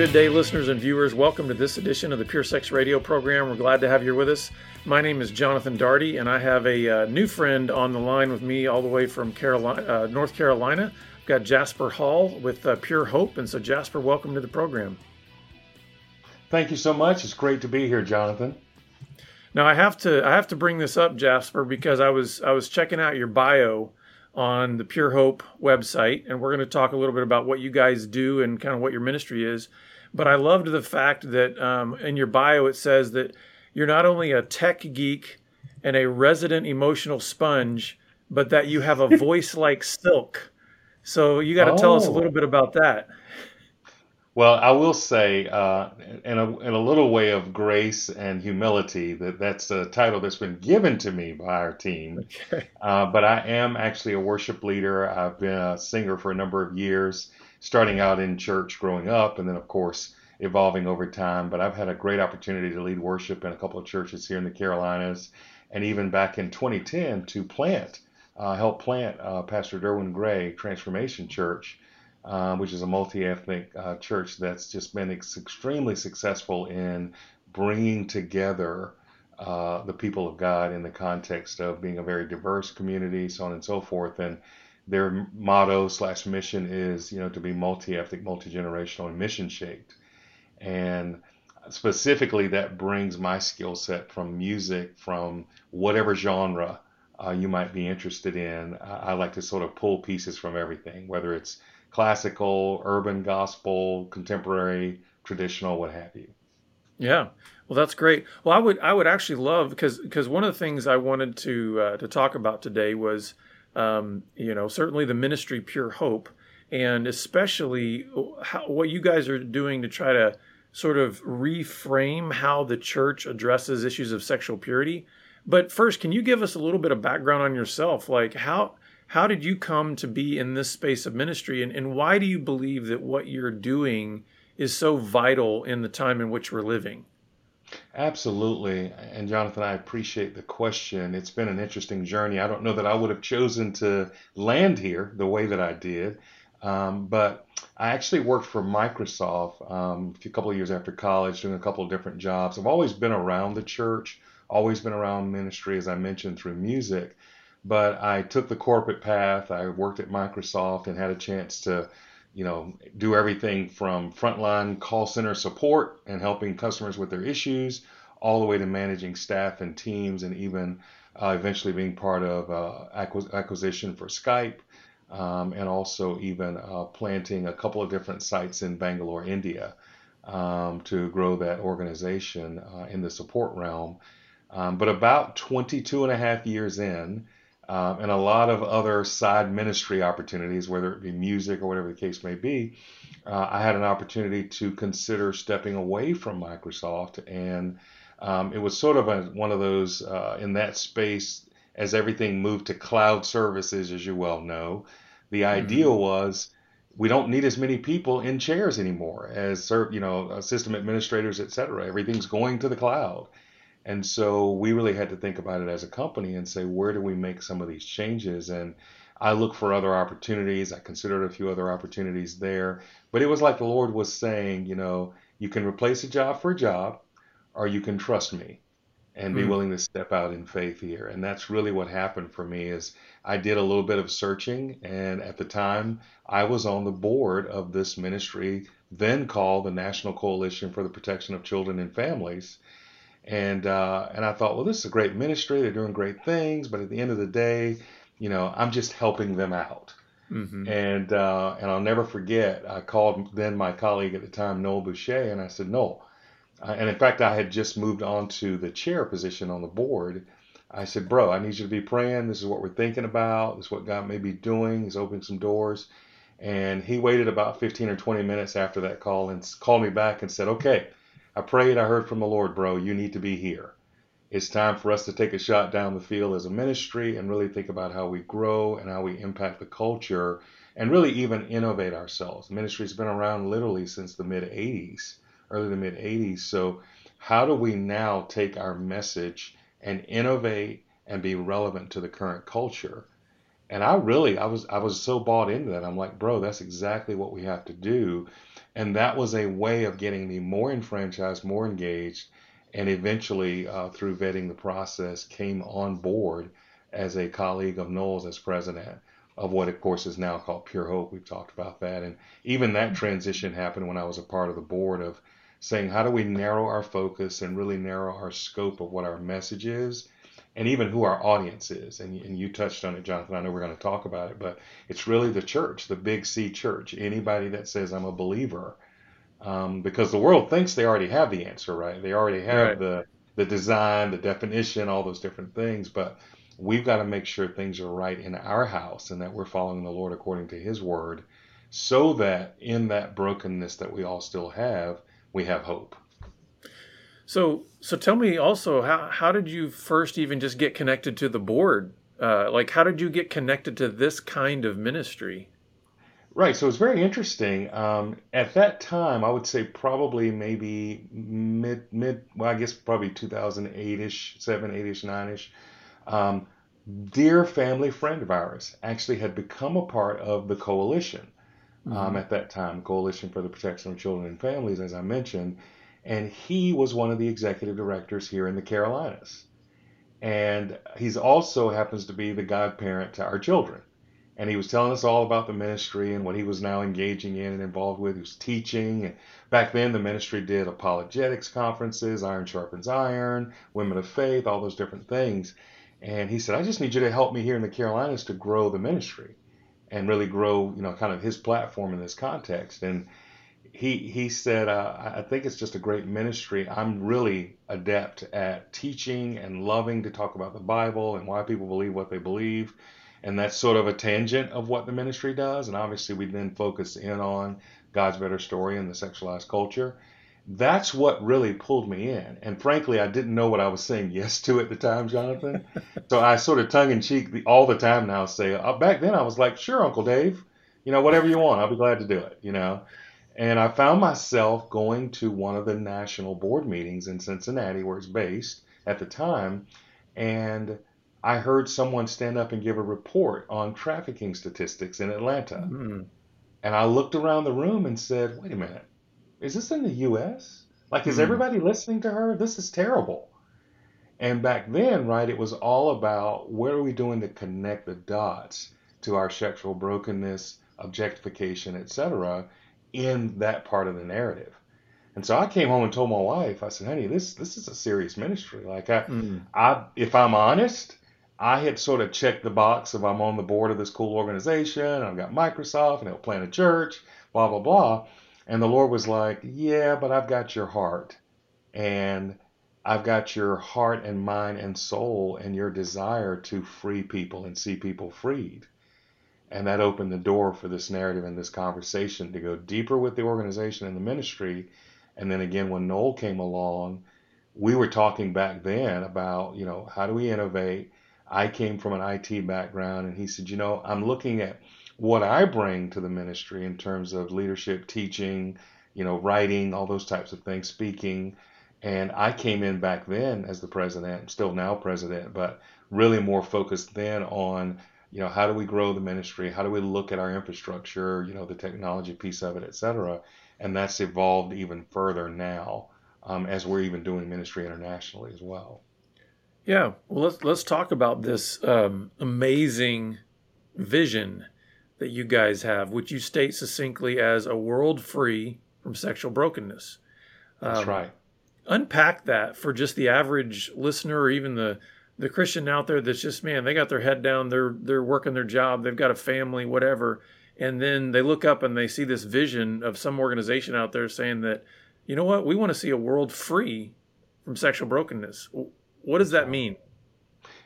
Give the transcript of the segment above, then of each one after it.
Good day, listeners and viewers. Welcome to this edition of the Pure Sex Radio program. We're glad to have you with us. My name is Jonathan Daugherty, and I have a uh, new friend on the line with me all the way from Carolina, uh, North Carolina. I've got Jasper Hall with uh, Pure Hope. And so, Jasper, welcome to the program. Thank you so much. It's great to be here, Jonathan. Now, I have to I have to bring this up, Jasper, because I was I was checking out your bio on the Pure Hope website, and we're going to talk a little bit about what you guys do and kind of what your ministry is. But I loved the fact that um, in your bio it says that you're not only a tech geek and a resident emotional sponge, but that you have a voice like silk. So you got to oh. tell us a little bit about that. Well, I will say, uh, in, a, in a little way of grace and humility, that that's a title that's been given to me by our team. Okay. Uh, but I am actually a worship leader. I've been a singer for a number of years, starting out in church growing up, and then, of course, evolving over time. But I've had a great opportunity to lead worship in a couple of churches here in the Carolinas, and even back in 2010 to plant, uh, help plant uh, Pastor Derwin Gray Transformation Church, uh, which is a multi-ethnic uh, church that's just been ex- extremely successful in bringing together. Uh, the people of God in the context of being a very diverse community, so on and so forth, and their motto slash mission is you know to be multi-ethnic multi-generational and mission shaped and specifically that brings my skill set from music from whatever genre uh, you might be interested in. I, I like to sort of pull pieces from everything whether it's classical urban gospel contemporary traditional what have you. Yeah. Well that's great. Well i would i would actually love because because one of the things i wanted to uh, to talk about today was um, you know, certainly the ministry Pure Hope, and especially how, what you guys are doing to try to sort of reframe how the church addresses issues of sexual purity. But first, can you give us a little bit of background on yourself? Like how how did you come to be in this space of ministry and, and why do you believe that what you're doing is so vital in the time in which we're living? Absolutely. And Jonathan, I appreciate the question. It's been an interesting journey. I don't know that I would have chosen to land here the way that I did. Um, but I actually worked for Microsoft um, a couple of years after college, doing a couple of different jobs. I've always been around the church, always been around ministry, as I mentioned, through music. But I took the corporate path. I worked at Microsoft and had a chance to you know, do everything from frontline call center support and helping customers with their issues, all the way to managing staff and teams, and even uh, eventually being part of uh, acquisition for Skype, um, and also even uh, planting a couple of different sites in Bangalore, India, um, to grow that organization uh, in the support realm. Um, but about 22 and a half years in, um, and a lot of other side ministry opportunities, whether it be music or whatever the case may be, uh, I had an opportunity to consider stepping away from Microsoft. And um, it was sort of a, one of those uh, in that space as everything moved to cloud services, as you well know. The mm-hmm. ideal was we don't need as many people in chairs anymore as you know system administrators, et cetera. Everything's going to the cloud. And so we really had to think about it as a company and say, where do we make some of these changes? And I look for other opportunities. I considered a few other opportunities there. But it was like the Lord was saying, you know, you can replace a job for a job, or you can trust me and be mm. willing to step out in faith here. And that's really what happened for me is I did a little bit of searching and at the time I was on the board of this ministry then called the National Coalition for the Protection of Children and Families and uh, and I thought, well, this is a great ministry. They're doing great things, but at the end of the day, you know, I'm just helping them out. Mm-hmm. And uh, and I'll never forget. I called then my colleague at the time, Noel Bouché, and I said, Noel. Uh, and in fact, I had just moved on to the chair position on the board. I said, bro, I need you to be praying. This is what we're thinking about. This is what God may be doing. He's opening some doors. And he waited about 15 or 20 minutes after that call and called me back and said, okay, I prayed, I heard from the Lord, bro. You need to be here. It's time for us to take a shot down the field as a ministry and really think about how we grow and how we impact the culture and really even innovate ourselves. Ministry's been around literally since the mid 80s, early to mid 80s. So, how do we now take our message and innovate and be relevant to the current culture? And I really, I was, I was so bought into that. I'm like, bro, that's exactly what we have to do. And that was a way of getting me more enfranchised, more engaged, and eventually, uh, through vetting the process, came on board as a colleague of Noel's as president of what, of course, is now called Pure Hope. We've talked about that. And even that transition happened when I was a part of the board of saying, how do we narrow our focus and really narrow our scope of what our message is and even who our audience is. And, and you touched on it, Jonathan. I know we're going to talk about it, but it's really the church, the big C church. Anybody that says, I'm a believer. Um, because the world thinks they already have the answer, right? They already have right. the the design, the definition, all those different things. But we've got to make sure things are right in our house and that we're following the Lord according to His word, so that in that brokenness that we all still have, we have hope. So, so tell me also how how did you first even just get connected to the board? Uh, like, how did you get connected to this kind of ministry? Right. So it's very interesting. Um, at that time, I would say probably maybe mid mid. Well, I guess probably 2008 ish, seven, eight ish, nine ish. Um, dear family friend of ours actually had become a part of the coalition um, mm-hmm. at that time, Coalition for the Protection of Children and Families, as I mentioned, and he was one of the executive directors here in the Carolinas. And he's also happens to be the godparent to our children. And he was telling us all about the ministry and what he was now engaging in and involved with. He was teaching. And back then, the ministry did apologetics conferences, Iron Sharpens Iron, Women of Faith, all those different things. And he said, I just need you to help me here in the Carolinas to grow the ministry and really grow, you know, kind of his platform in this context. And he he said, uh, I think it's just a great ministry. I'm really adept at teaching and loving to talk about the Bible and why people believe what they believe. And that's sort of a tangent of what the ministry does. And obviously, we then focus in on God's better story and the sexualized culture that's what really pulled me in. And frankly, I didn't know what I was saying yes to at the time, Jonathan. so I sort of tongue in cheek all the time now say, uh, back then I was like, sure, Uncle Dave, you know, whatever you want, I'll be glad to do it, you know. And I found myself going to one of the national board meetings in Cincinnati, where it's based at the time, and I heard someone stand up and give a report on trafficking statistics in Atlanta. Mm-hmm. And I looked around the room and said, wait a minute is this in the U.S.? Like, is mm. everybody listening to her? This is terrible. And back then, right, it was all about what are we doing to connect the dots to our sexual brokenness, objectification, etc., in that part of the narrative. And so I came home and told my wife, I said, honey, this this is a serious ministry. Like I, mm. I if I'm honest, I had sort of checked the box of I'm on the board of this cool organization, I've got Microsoft and it'll plant a church, blah, blah, blah. And the Lord was like, Yeah, but I've got your heart. And I've got your heart and mind and soul and your desire to free people and see people freed. And that opened the door for this narrative and this conversation to go deeper with the organization and the ministry. And then again, when Noel came along, we were talking back then about, you know, how do we innovate? I came from an IT background, and he said, you know, I'm looking at what I bring to the ministry in terms of leadership, teaching, you know, writing, all those types of things, speaking. And I came in back then as the president, still now president, but really more focused then on, you know, how do we grow the ministry? How do we look at our infrastructure, you know, the technology piece of it, et cetera. And that's evolved even further now um, as we're even doing ministry internationally as well. Yeah, well, let's let's talk about this um, amazing vision that you guys have, which you state succinctly as a world free from sexual brokenness. That's um, right. Unpack that for just the average listener or even the the Christian out there that's just man, they got their head down, they're they're working their job, they've got a family, whatever, and then they look up and they see this vision of some organization out there saying that, you know what, we want to see a world free from sexual brokenness. What does that mean?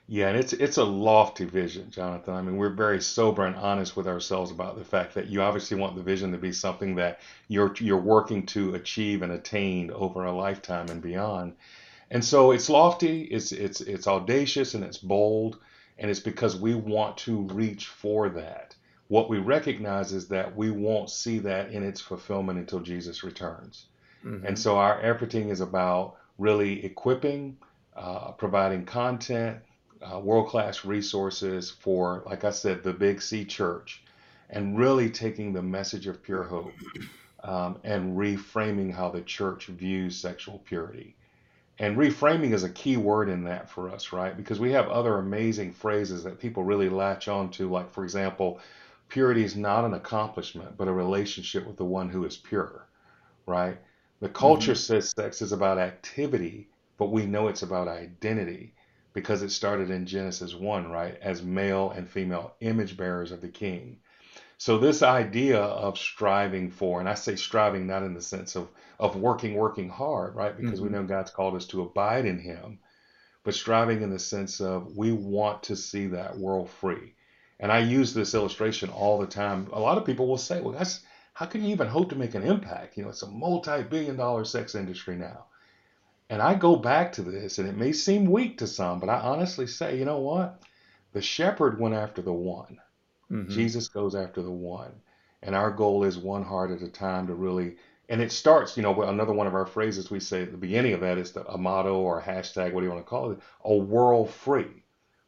Yeah, and it's it's a lofty vision, Jonathan. I mean, we're very sober and honest with ourselves about the fact that you obviously want the vision to be something that you're you're working to achieve and attain over a lifetime and beyond. And so it's lofty, it's it's it's audacious and it's bold, and it's because we want to reach for that. What we recognize is that we won't see that in its fulfillment until Jesus returns. Mm-hmm. And so our efforting is about really equipping, uh, providing content, uh, world class resources for, like I said, the Big C Church, and really taking the message of pure hope um, and reframing how the church views sexual purity. And reframing is a key word in that for us, right? Because we have other amazing phrases that people really latch on to, like, for example, purity is not an accomplishment, but a relationship with the one who is pure, right? The culture mm-hmm. says sex is about activity, but we know it's about identity because it started in Genesis 1, right? As male and female image bearers of the king. So this idea of striving for, and I say striving not in the sense of of working, working hard, right? Because mm-hmm. we know God's called us to abide in Him, but striving in the sense of we want to see that world free. And I use this illustration all the time. A lot of people will say, "Well, that's how can you even hope to make an impact? You know, it's a multi-billion-dollar sex industry now." And I go back to this, and it may seem weak to some, but I honestly say, you know what? The shepherd went after the one. Mm-hmm. Jesus goes after the one. And our goal is one heart at a time to really, and it starts, you know, another one of our phrases we say at the beginning of that is the, a motto or a hashtag, what do you want to call it? A world free,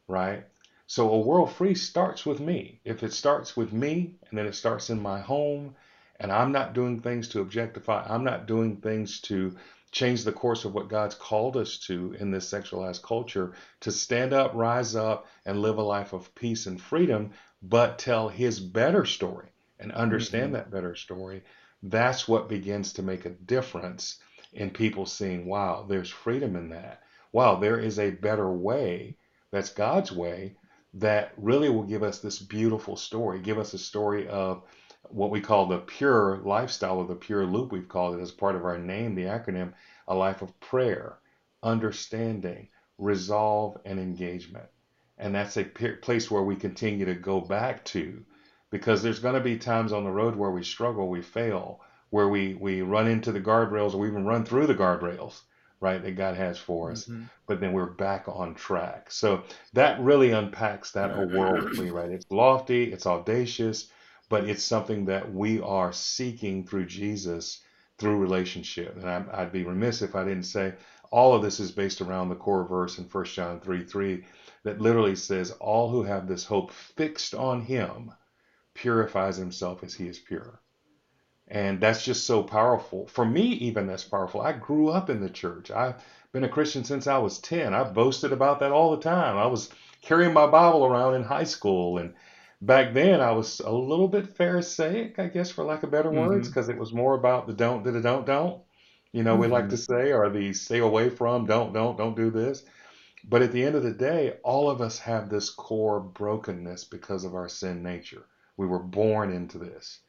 right? So a world free starts with me. If it starts with me and then it starts in my home and I'm not doing things to objectify, I'm not doing things to change the course of what God's called us to in this sexualized culture to stand up, rise up, and live a life of peace and freedom, but tell his better story and understand mm-hmm. that better story, that's what begins to make a difference in people seeing, wow, there's freedom in that. Wow, there is a better way that's God's way that really will give us this beautiful story, give us a story of what we call the pure lifestyle or the pure loop, we've called it as part of our name, the acronym, a life of prayer, understanding, resolve, and engagement. And that's a place where we continue to go back to because there's going to be times on the road where we struggle, we fail, where we, we run into the guardrails or we even run through the guardrails, right, that God has for us. Mm-hmm. But then we're back on track. So that really unpacks that whole worldly, right? It's lofty, it's audacious, but it's something that we are seeking through Jesus through relationship. And I, would be remiss if I didn't say all of this is based around the core verse in 1 John 3 3 that literally says, All who have this hope fixed on him purifies himself as he is pure. And that's just so powerful. For me, even that's powerful. I grew up in the church. I've been a Christian since I was 10. I boasted about that all the time. I was carrying my Bible around in high school and back then I was a little bit Pharisaic, I guess, for lack of better mm-hmm. words, because it was more about the don't, did it, don't, don't. You know, mm-hmm. we like mm-hmm. to say, or the stay away from, don't, don't, don't do this. But at the end of the day, all of us have this core brokenness because of our sin nature. We were born into this.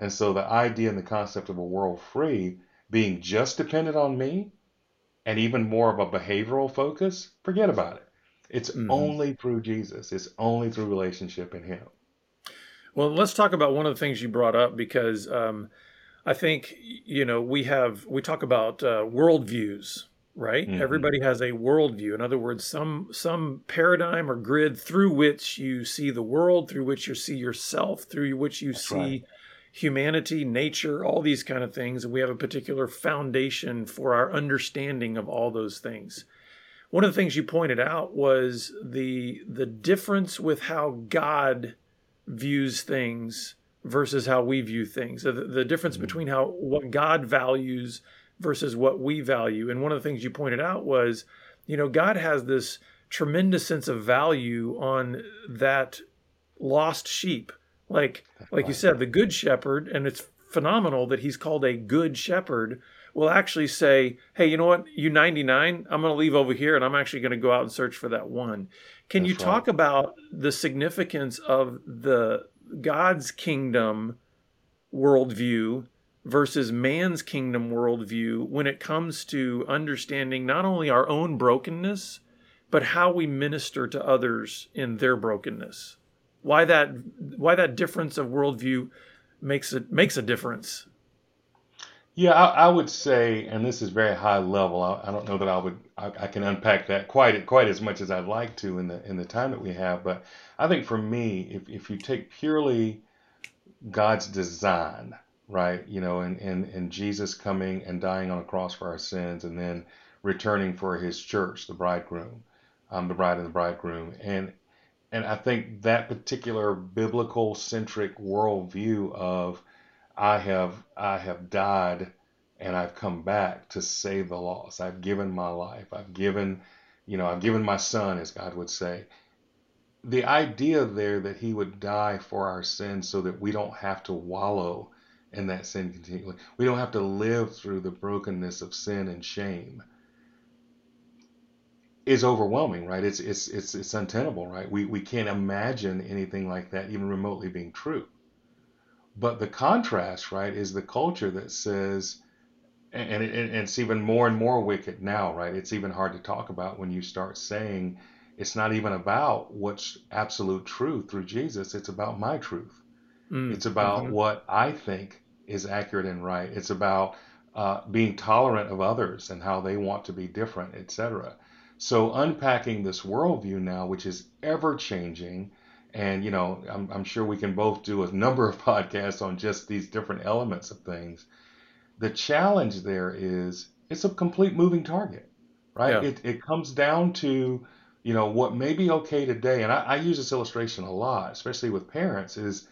And so the idea and the concept of a world free being just dependent on me and even more of a behavioral focus, forget about it. It's mm-hmm. only through Jesus. It's only through relationship in Him. Well, let's talk about one of the things you brought up because um, I think you know we have we talk about uh, worldviews, right? Mm-hmm. Everybody has a worldview. In other words, some some paradigm or grid through which you see the world, through which you see yourself, through which you That's see. Right humanity, nature, all these kind of things. And we have a particular foundation for our understanding of all those things one of the things you pointed out was the the difference with how God views things versus how we view things. The, the difference mm-hmm. between how what God values versus what we value. And one of the things you pointed out was, you know, God has this tremendous sense of value on that lost sheep. Like like you said, the good shepherd, and it's phenomenal that he's called a good shepherd will actually say, hey, you know what? You 99, I'm going to leave over here and I'm actually going to go out and search for that one. Can That's you talk right. about the significance of the God's kingdom worldview versus man's kingdom worldview when it comes to understanding not only our own brokenness, but how we minister to others in their brokenness? Why that why that difference of worldview makes it makes a difference yeah, I, I would say, and this is very high level. I, I don't know that I would I, I can unpack that quite quite as much as I'd like to in the in the time that we have. But I think for me, if if you take purely God's design, right, you know, and and and Jesus coming and dying on a cross for our sins, and then returning for His church, the bridegroom, um, the bride and the bridegroom, and and I think that particular biblical centric worldview of I have I have died and I've come back to save the lost. I've given my life. I've given, you know, I've given my son, as God would say. The idea there that he would die for our sins so that we don't have to wallow in that sin continually. We don't have to live through the brokenness of sin and shame is overwhelming, right? It's it's it's it's untenable, right? We we can't imagine anything like that even remotely being true. But the contrast, right, is the culture that says, and, it, and it's even more and more wicked now, right? It's even hard to talk about when you start saying it's not even about what's absolute truth through Jesus. It's about my truth. Mm, it's about mm-hmm. what I think is accurate and right. It's about uh, being tolerant of others and how they want to be different, etc. So unpacking this worldview now, which is ever changing, and you know, I'm, I'm sure we can both do a number of podcasts on just these different elements of things. The challenge there is it's a complete moving target, right? Yeah. It, it comes down to, you know, what may be okay today, and I, I use this illustration a lot, especially with parents, is,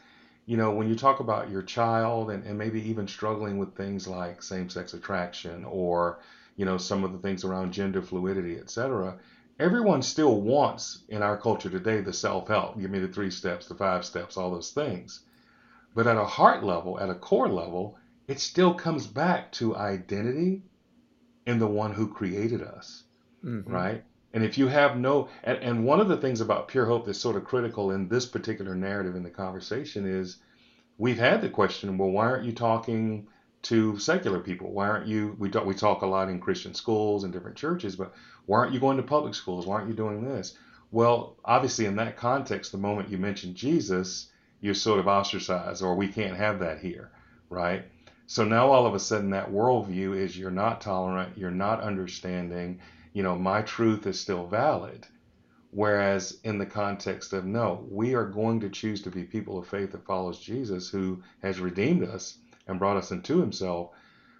you know, when you talk about your child and, and maybe even struggling with things like same-sex attraction or you know, some of the things around gender fluidity, etc. Everyone still wants in our culture today the self-help. Give me the three steps, the five steps, all those things. But at a heart level, at a core level, it still comes back to identity in the one who created us, mm-hmm. right? And if you have no, and, and one of the things about pure hope that's sort of critical in this particular narrative in the conversation is we've had the question, well, why aren't you talking to secular people? Why aren't you? We talk, we talk a lot in Christian schools and different churches, but why aren't you going to public schools? Why aren't you doing this? Well, obviously, in that context, the moment you mention Jesus, you're sort of ostracized, or we can't have that here, right? So now all of a sudden, that worldview is you're not tolerant, you're not understanding, you know, my truth is still valid. Whereas in the context of no, we are going to choose to be people of faith that follows Jesus who has redeemed us and brought us into himself,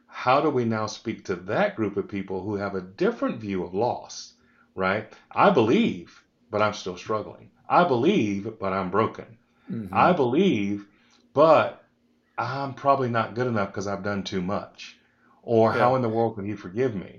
how do we now speak to that group of people who have a different view of loss, right? I believe, but I'm still struggling. I believe, but I'm broken. Mm-hmm. I believe, but I'm probably not good enough because I've done too much. Or yeah. how in the world can he forgive me?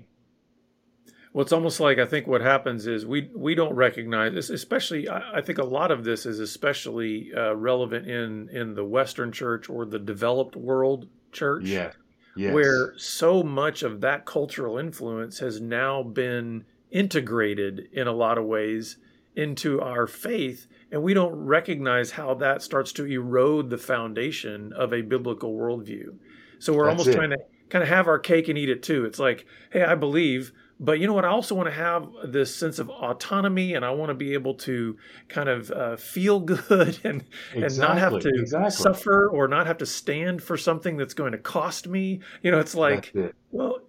Well, it's almost like I think what happens is we we don't recognize this. Especially, I, I think a lot of this is especially uh, relevant in in the Western Church or the developed world church. Yeah. Yes. Where so much of that cultural influence has now been integrated in a lot of ways into our faith, and we don't recognize how that starts to erode the foundation of a biblical worldview. So we're That's almost it. trying to kind of have our cake and eat it too. It's like, hey, I believe, but you know what? I also want to have this sense of autonomy, and I want to be able to kind of uh, feel good and exactly, and not have to exactly. suffer or not have to stand for something that's going to cost me. You know, it's like, it. well,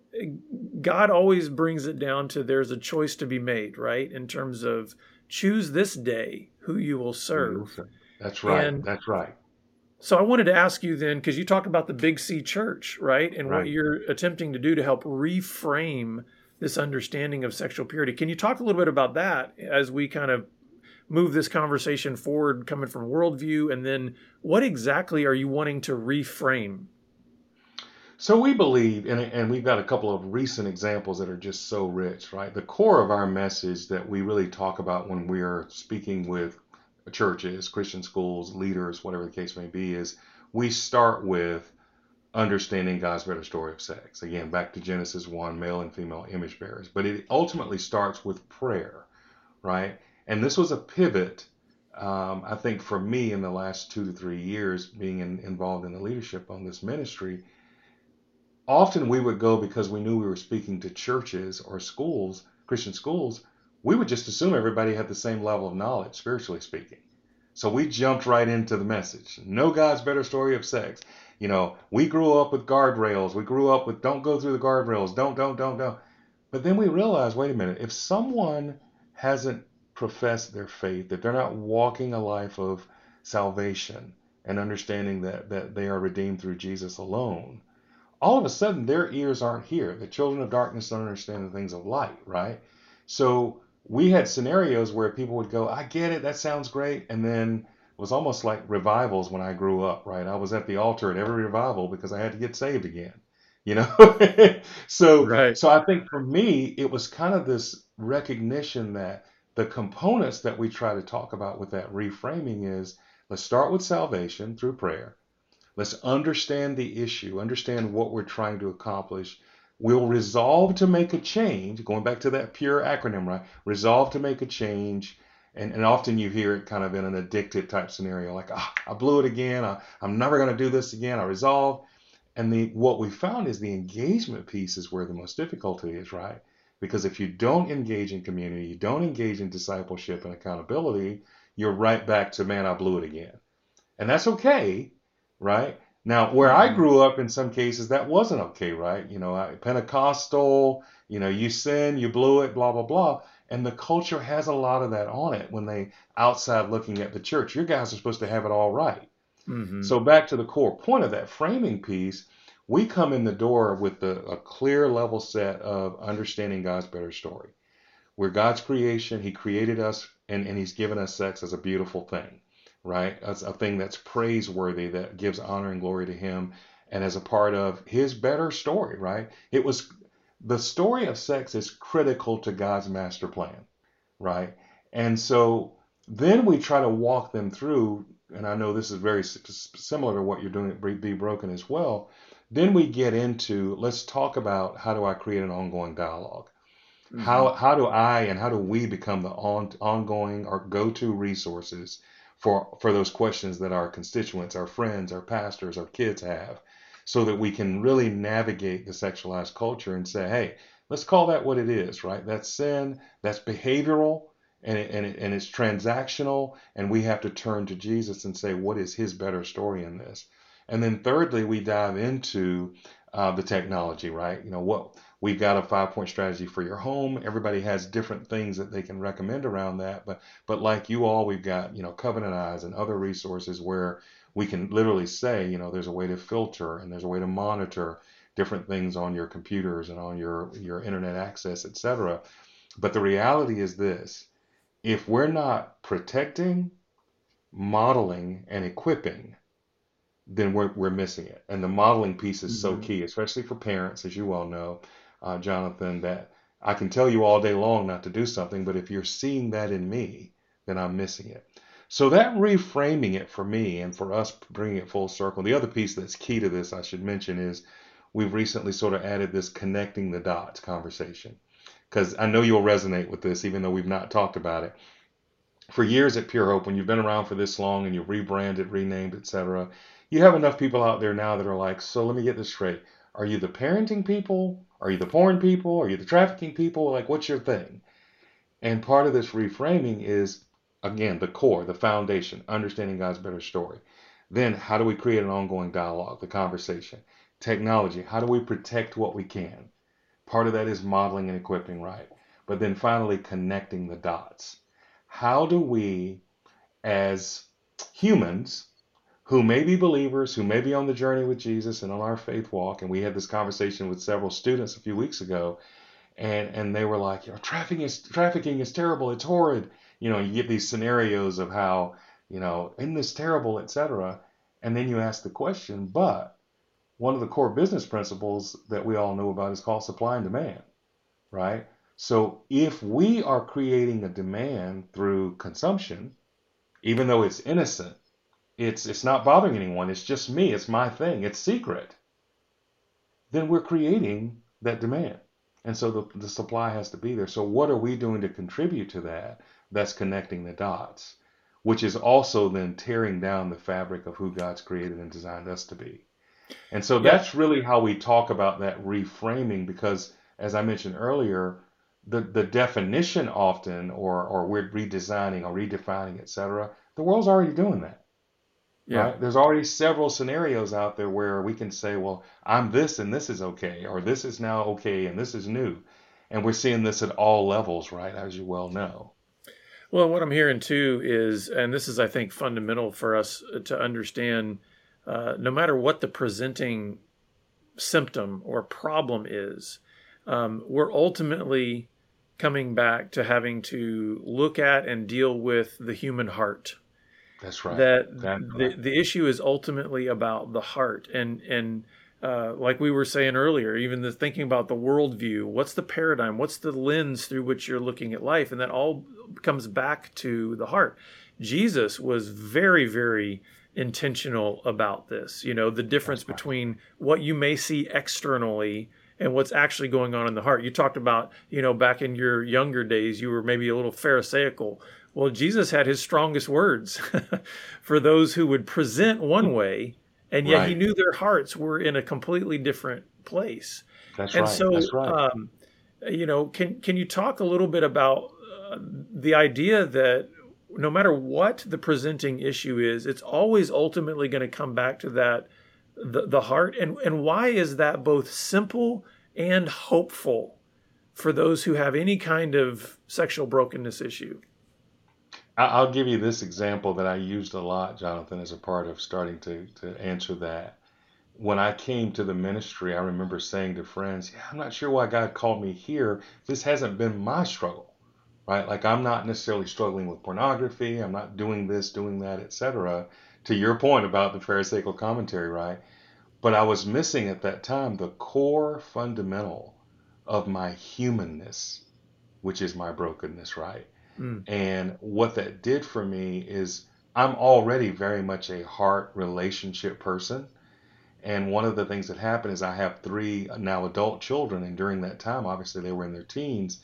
God always brings it down to there's a choice to be made, right? In terms of choose this day who you will serve. That's right. And that's right. So I wanted to ask you then, because you talk about the Big C Church, right, and right. what you're attempting to do to help reframe this understanding of sexual purity. Can you talk a little bit about that as we kind of move this conversation forward, coming from worldview, and then what exactly are you wanting to reframe? So we believe, and, and we've got a couple of recent examples that are just so rich, right? The core of our message that we really talk about when we're speaking with churches, Christian schools, leaders, whatever the case may be, is we start with understanding God's better story of sex. Again, back to Genesis 1, male and female image bearers. But it ultimately starts with prayer, right? And this was a pivot, um, I think, for me in the last two to three years being in, involved in the leadership on this ministry. Often we would go because we knew we were speaking to churches or schools, Christian schools, we would just assume everybody had the same level of knowledge, spiritually speaking. So we jumped right into the message. No God's better story of sex. You know, we grew up with guardrails. We grew up with don't go through the guardrails. Don't, don't, don't, don't. But then we realized, wait a minute, if someone hasn't professed their faith, if they're not walking a life of salvation and understanding that, that they are redeemed through Jesus alone, all of a sudden their ears aren't here. The children of darkness don't understand the things of light, right? So we had scenarios where people would go, I get it, that sounds great. And then was almost like revivals when I grew up, right? I was at the altar at every revival because I had to get saved again. You know? so Right. so I think for me, it was kind of this recognition that the components that we try to talk about with that reframing is let's start with salvation through prayer. Let's understand the issue, understand what we're trying to accomplish. We'll resolve to make a change, going back to that pure acronym, right? Resolve to make a change. And, and often you hear it kind of in an addicted type scenario, like, ah, I blew it again. I, I'm never going to do this again. I resolve. And the what we found is the engagement piece is where the most difficulty is, right? Because if you don't engage in community, you don't engage in discipleship and accountability, you're right back to, man, I blew it again. And that's okay, right? Now, where I hmm grew up, in some cases, that wasn't okay, right? You know, I, Pentecostal, you know, you sin, you blew it, blah, blah, blah. And the culture has a lot of that on it when they outside looking at the church. Your guys are supposed to have it all right. hmm So back to the core point of that framing piece, we come in the door with the, a clear level set of understanding God's better story. We're God's creation. He created us and, and He's given us sex as a beautiful thing, right? As a thing that's praiseworthy, that gives honor and glory to Him, and as a part of His better story, right? It was the story of sex is critical to God's master plan, right? And so then we try to walk them through, and I know this is very similar to what you're doing at Be Broken as well. Then we get into let's talk about how do I create an ongoing dialogue hmm how how do I and how do we become the on, ongoing or go-to resources for for those questions that our constituents, our friends, our pastors, our kids have, so that we can really navigate the sexualized culture and say, hey, let's call that what it is, right? That's sin, that's behavioral, and it, and it, and it's transactional, and we have to turn to Jesus and say, what is His better story in this? And then thirdly, we dive into uh, the technology, right? You know what We've got a five point strategy for your home. Everybody has different things that they can recommend around that. But but like you all, we've got, you know, Covenant Eyes and other resources where we can literally say, you know, there's a way to filter and there's a way to monitor different things on your computers and on your your internet access, et cetera. But the reality is this, if we're not protecting, modeling, and equipping, then we're, we're missing it. And the modeling piece is so hmm key, especially for parents, as you well know, uh, Jonathan, that I can tell you all day long not to do something, but if you're seeing that in me, then I'm missing it. So that reframing it for me and for us bringing it full circle. The other piece that's key to this, I should mention, is we've recently sort of added this connecting the dots conversation. Because I know you'll resonate with this, even though we've not talked about it for years at Pure Hope, when you've been around for this long and you've rebranded, renamed, etc., you have enough people out there now that are like, so let me get this straight. Are you the parenting people? Are you the porn people? Are you the trafficking people? Like, what's your thing? And part of this reframing is, again, the core, the foundation, understanding God's better story. Then, how do we create an ongoing dialogue, the conversation? Technology, how do we protect what we can? Part of that is modeling and equipping, right? But then finally, connecting the dots. How do we, as humans, who may be believers, who may be on the journey with Jesus and on our faith walk, and we had this conversation with several students a few weeks ago, and and they were like, you know, trafficking is trafficking is terrible, it's horrid. You know, you get these scenarios of how, you know, isn't this terrible, etc. And then you ask the question, but one of the core business principles that we all know about is called supply and demand, right? So if we are creating a demand through consumption, even though it's innocent, it's it's not bothering anyone, it's just me, it's my thing, it's secret, then we're creating that demand. And so the, the supply has to be there. So what are we doing to contribute to that? That's connecting the dots, which is also then tearing down the fabric of who God's created and designed us to be. And so Yeah. that's really how we talk about that reframing because as I mentioned earlier, the, the definition often or or we're redesigning or redefining, et cetera, the world's already doing that Yeah. right? There's already several scenarios out there where we can say, well, I'm this and this is okay, or this is now okay and this is new. And we're seeing this at all levels, right? As you well know. Well, what I'm hearing too is, and this is, I think, fundamental for us to understand, uh, no matter what the presenting symptom or problem is, um, we're ultimately coming back to having to look at and deal with the human heart. That's right. That That's the, right. the issue is ultimately about the heart. And, and, uh, like we were saying earlier, even the thinking about the worldview, what's the paradigm? What's the lens through which you're looking at life? And that all comes back to the heart. Jesus was very, very intentional about this. You know, the difference right. between what you may see externally and what's actually going on in the heart. You talked about, you know, back in your younger days, you were maybe a little Pharisaical. Well, Jesus had his strongest words for those who would present one way, and yet right. he knew their hearts were in a completely different place. That's and right. so, That's right. Um, you know, can can you talk a little bit about uh, the idea that no matter what the presenting issue is, it's always ultimately going to come back to that the, the heart and and why is that both simple and hopeful for those who have any kind of sexual brokenness issue i'll give you this example that i used a lot jonathan as a part of starting to to answer that when i came to the ministry i remember saying to friends yeah i'm not sure why god called me here this hasn't been my struggle right like i'm not necessarily struggling with pornography i'm not doing this doing that etc to your point about the Pharisaical commentary, right? But I was missing at that time the core fundamental of my humanness, which is my brokenness, right? Mm. And what that did for me is I'm already very much a heart relationship person. And one of the things that happened is I have three now adult children. And during that time, obviously, they were in their teens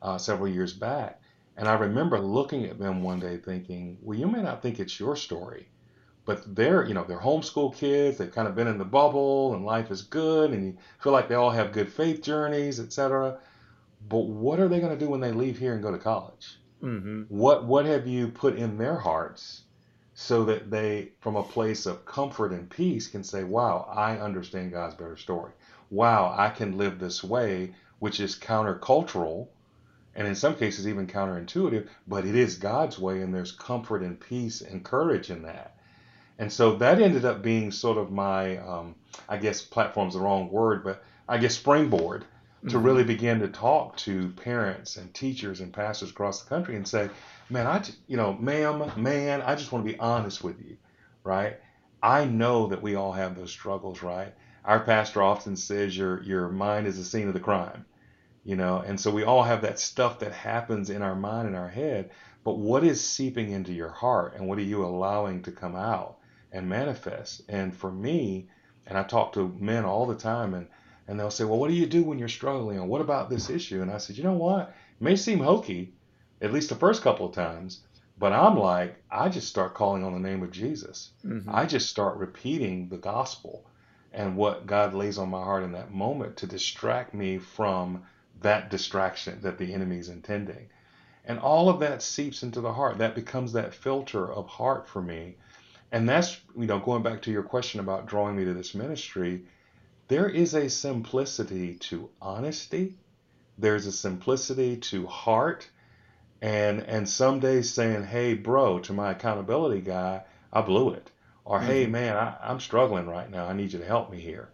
uh, several years back. And I remember looking at them one day thinking, well, you may not think it's your story, but they're you know they're homeschool kids they've kind of been in the bubble and life is good and you feel like they all have good faith journeys etc but what are they going to do when they leave here and go to college mm-hmm. what what have you put in their hearts so that they from a place of comfort and peace can say wow i understand god's better story wow i can live this way which is countercultural and in some cases even counterintuitive but it is god's way and there's comfort and peace and courage in that and so that ended up being sort of my, um, I guess platform's the wrong word, but I guess springboard to mm-hmm. really begin to talk to parents and teachers and pastors across the country and say, man, I, you know, ma'am, man, I just want to be honest with you, right? I know that we all have those struggles, right? Our pastor often says your your mind is the scene of the crime, you know, and so we all have that stuff that happens in our mind and our head. But what is seeping into your heart, and what are you allowing to come out? and manifest. And for me, and I talk to men all the time, and and they'll say, well, what do you do when you're struggling? And what about this issue? And I said, you know what? It may seem hokey, at least the first couple of times, but I'm like, I just start calling on the name of Jesus. Mm-hmm. I just start repeating the gospel and what God lays on my heart in that moment to distract me from that distraction that the enemy's intending. And all of that seeps into the heart. That becomes that filter of heart for me and that's, you know, going back to your question about drawing me to this ministry, there is a simplicity to honesty. There's a simplicity to heart. And and some days saying, hey, bro, to my accountability guy, I blew it. Or, mm-hmm. hey, man, I, I'm struggling right now. I need you to help me here.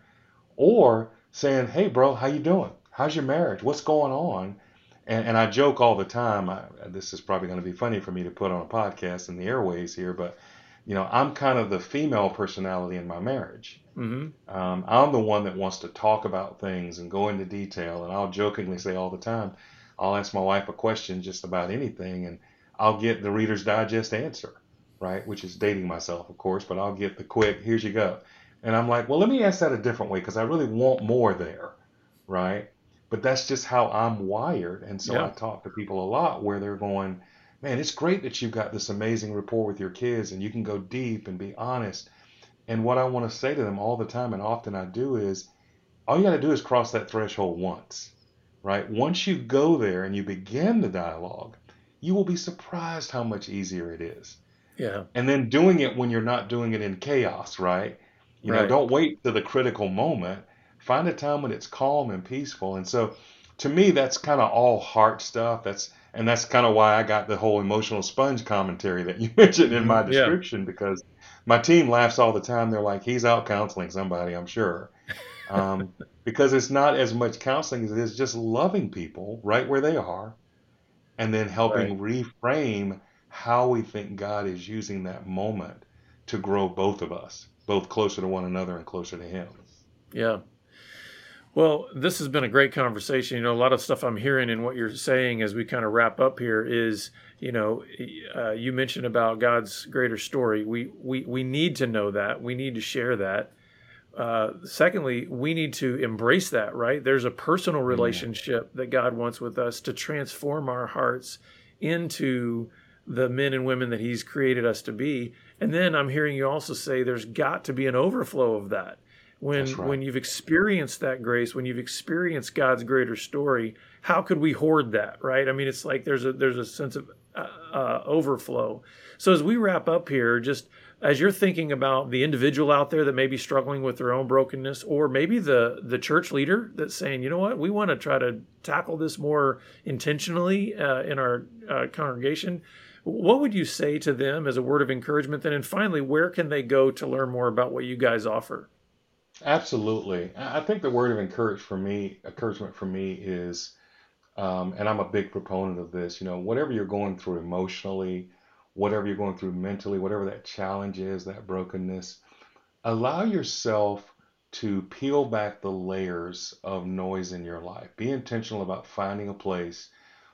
Or saying, hey, bro, how you doing? How's your marriage? What's going on? And, and I joke all the time. I, this is probably going to be funny for me to put on a podcast in the airways here, but you know, I'm kind of the female personality in my marriage. Mm-hmm. Um, I'm the one that wants to talk about things and go into detail. And I'll jokingly say all the time, I'll ask my wife a question just about anything, and I'll get the Reader's Digest answer, right? Which is dating myself, of course, but I'll get the quick, here's you go. And I'm like, well, let me ask that a different way because I really want more there, right? But that's just how I'm wired. And so yeah. I talk to people a lot where they're going, man, it's great that you've got this amazing rapport with your kids and you can go deep and be honest. And what I want to say to them all the time, and often I do, is all you got to do is cross that threshold once, right? Once you go there and you begin the dialogue, you will be surprised how much easier it is. Yeah. And then doing it when you're not doing it in chaos, right? You right. know, don't wait to the critical moment. Find a time when it's calm and peaceful. And so to me, that's kind of all heart stuff. That's and that's kind of why I got the whole emotional sponge commentary that you mentioned in my description yeah. because my team laughs all the time. They're like, he's out counseling somebody, I'm sure. Um, because it's not as much counseling as it is just loving people right where they are, and then helping right. reframe how we think God is using that moment to grow both of us, both closer to one another and closer to Him. Yeah. Well, this has been a great conversation. You know, a lot of stuff I'm hearing in what you're saying as we kind of wrap up here is, you know, uh, you mentioned about God's greater story. We we we need to know that. We need to share that. Uh, secondly, we need to embrace that. Right? There's a personal relationship that God wants with us to transform our hearts into the men and women that He's created us to be. And then I'm hearing you also say there's got to be an overflow of that when right. when you've experienced that grace when you've experienced god's greater story how could we hoard that right? I mean it's like there's a there's a sense of uh, uh, overflow. So as we wrap up here just as you're thinking about the individual out there that may be struggling with their own brokenness or maybe the the church leader that's saying you know what? We want to try to tackle this more intentionally uh, in our uh, congregation what would you say to them as a word of encouragement then? And finally where can they go to learn more about what you guys offer Absolutely. I think the word of encourage for me, encouragement for me is, um, and I'm a big proponent of this, you know, whatever you're going through emotionally, whatever you're going through mentally, whatever that challenge is, that brokenness, allow yourself to peel back the layers of noise in your life. Be intentional about finding a place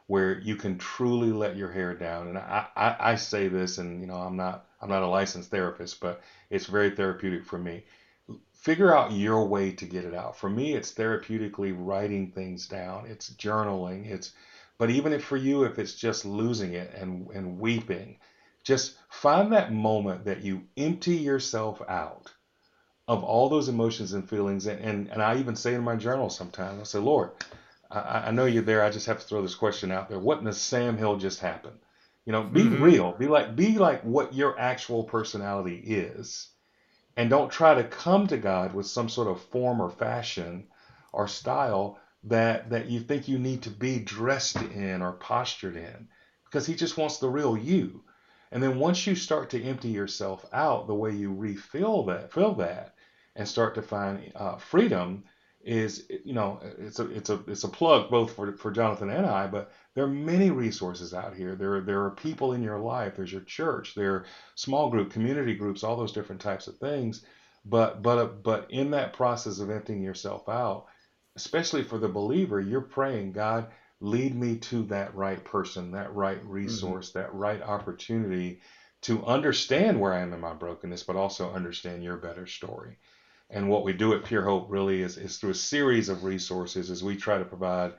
where you can truly let your hair down. And I, I, I say this, and you know, I'm not I'm not a licensed therapist, but it's very therapeutic for me figure out your way to get it out. For me, it's therapeutically writing things down. It's journaling. It's but even if for you, if it's just losing it and, and weeping, just find that moment that you empty yourself out of all those emotions and feelings. And, and, and I even say in my journal sometimes, I say, Lord, I, I know you're there. I just have to throw this question out there. What in the Sam Hill just happened? You know, be mm-hmm. real. Be like be like what your actual personality is and don't try to come to God with some sort of form or fashion or style that that you think you need to be dressed in or postured in because he just wants the real you. And then once you start to empty yourself out the way you refill that fill that and start to find uh, freedom is you know it's a it's a it's a plug both for for Jonathan and I, but there are many resources out here. There there are people in your life. There's your church. There are small group, community groups, all those different types of things. But but but in that process of emptying yourself out, especially for the believer, you're praying, God, lead me to that right person, that right mm-hmm. resource, mm-hmm. that right opportunity to understand where I am in my brokenness, but also understand your better story. And what we do at Pure Hope really is, is through a series of resources as we try to provide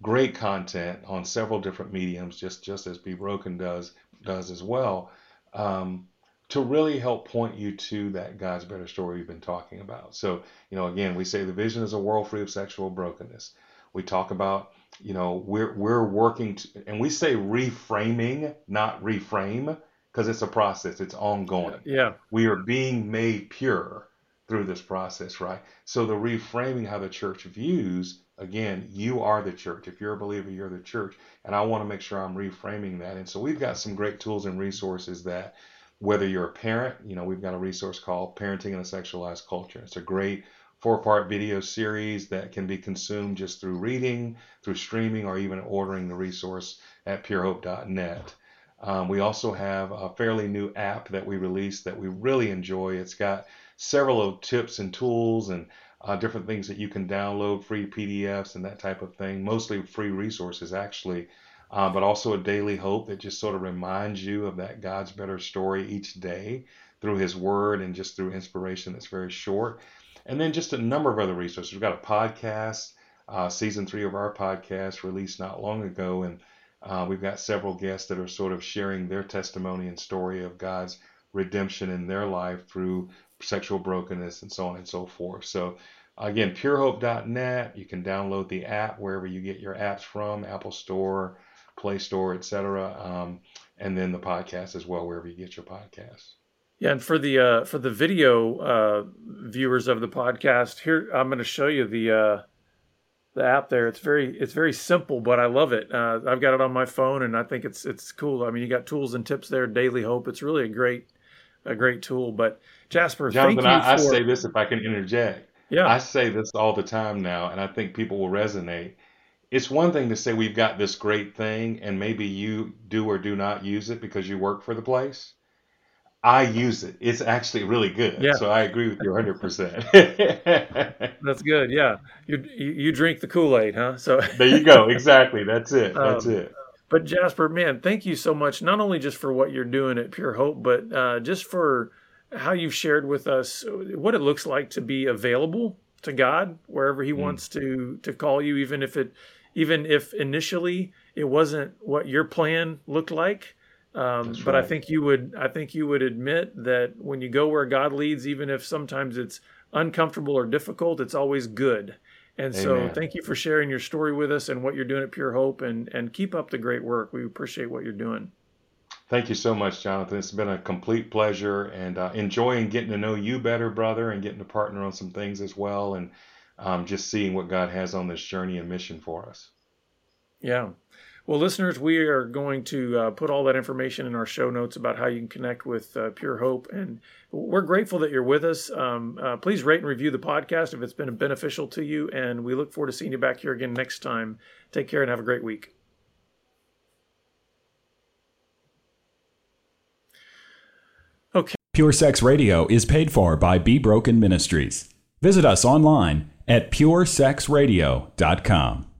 great content on several different mediums, just, just as Be Broken does, does as well, um, to really help point you to that God's better story we've been talking about. So, you know, again, we say the vision is a world free of sexual brokenness. We talk about, you know, we're, we're working, to, and we say reframing, not reframe, because it's a process, it's ongoing. Yeah. We are being made pure through this process, right? So the reframing how the church views, again, you are the church. If you're a believer, you're the church. And I want to make sure I'm reframing that. And so we've got some great tools and resources that whether you're a parent, you know, we've got a resource called Parenting in a Sexualized Culture. It's a great four-part video series that can be consumed just through reading, through streaming, or even ordering the resource at purehope.net. Um, we also have a fairly new app that we released that we really enjoy. It's got several tips and tools and uh, different things that you can download, free PDFs and that type of thing, mostly free resources actually, uh, but also a daily hope that just sort of reminds you of that God's better story each day through His Word and just through inspiration that's very short. And then just a number of other resources. We've got a podcast, uh, season three of our podcast released not long ago, and uh, we've got several guests that are sort of sharing their testimony and story of God's redemption in their life through sexual brokenness, and so on and so forth. So, again, purehope.net. You can download the app wherever you get your apps from Apple Store, Play Store, etc. Um, and then the podcast as well, wherever you get your podcasts. Yeah, and for the uh, for the video uh, viewers of the podcast, here I'm going to show you the uh, the app there. It's very it's very simple, but I love it. Uh, I've got it on my phone, and I think it's it's cool. I mean, you got tools and tips there. Daily Hope. It's really a great a great tool. But Jasper, Jonathan, you I, for... I say this if I can interject. Yeah. I say this all the time now, and I think people will resonate. it's one thing to say we've got this great thing and maybe you do or do not use it because you work for the place. I use it. It's actually really good. Yeah. So I agree with you 100%. That's good. Yeah. You, you drink the Kool Aid, huh? So there you go. Exactly. That's it. That's um, it. But Jasper, man, thank you so much, not only just for what you're doing at Pure Hope, but uh, just for how you've shared with us what it looks like to be available to God wherever He mm. wants to to call you, even if it even if initially it wasn't what your plan looked like. Um, but right. I think you would I think you would admit that when you go where God leads, even if sometimes it's uncomfortable or difficult, it's always good. And Amen. so thank you for sharing your story with us and what you're doing at Pure Hope and, and keep up the great work. We appreciate what you're doing. Thank you so much, Jonathan. It's been a complete pleasure and uh, enjoying getting to know you better, brother, and getting to partner on some things as well. And um, just seeing what God has on this journey and mission for us. Yeah. Well, listeners, we are going to uh, put all that information in our show notes about how you can connect with uh, Pure Hope. And we're grateful that you're with us. Um, uh, please rate and review the podcast if it's been beneficial to you. And we look forward to seeing you back here again next time. Take care and have a great week. Okay. Pure Sex Radio is paid for by Be Broken Ministries. Visit us online at puresexradio.com.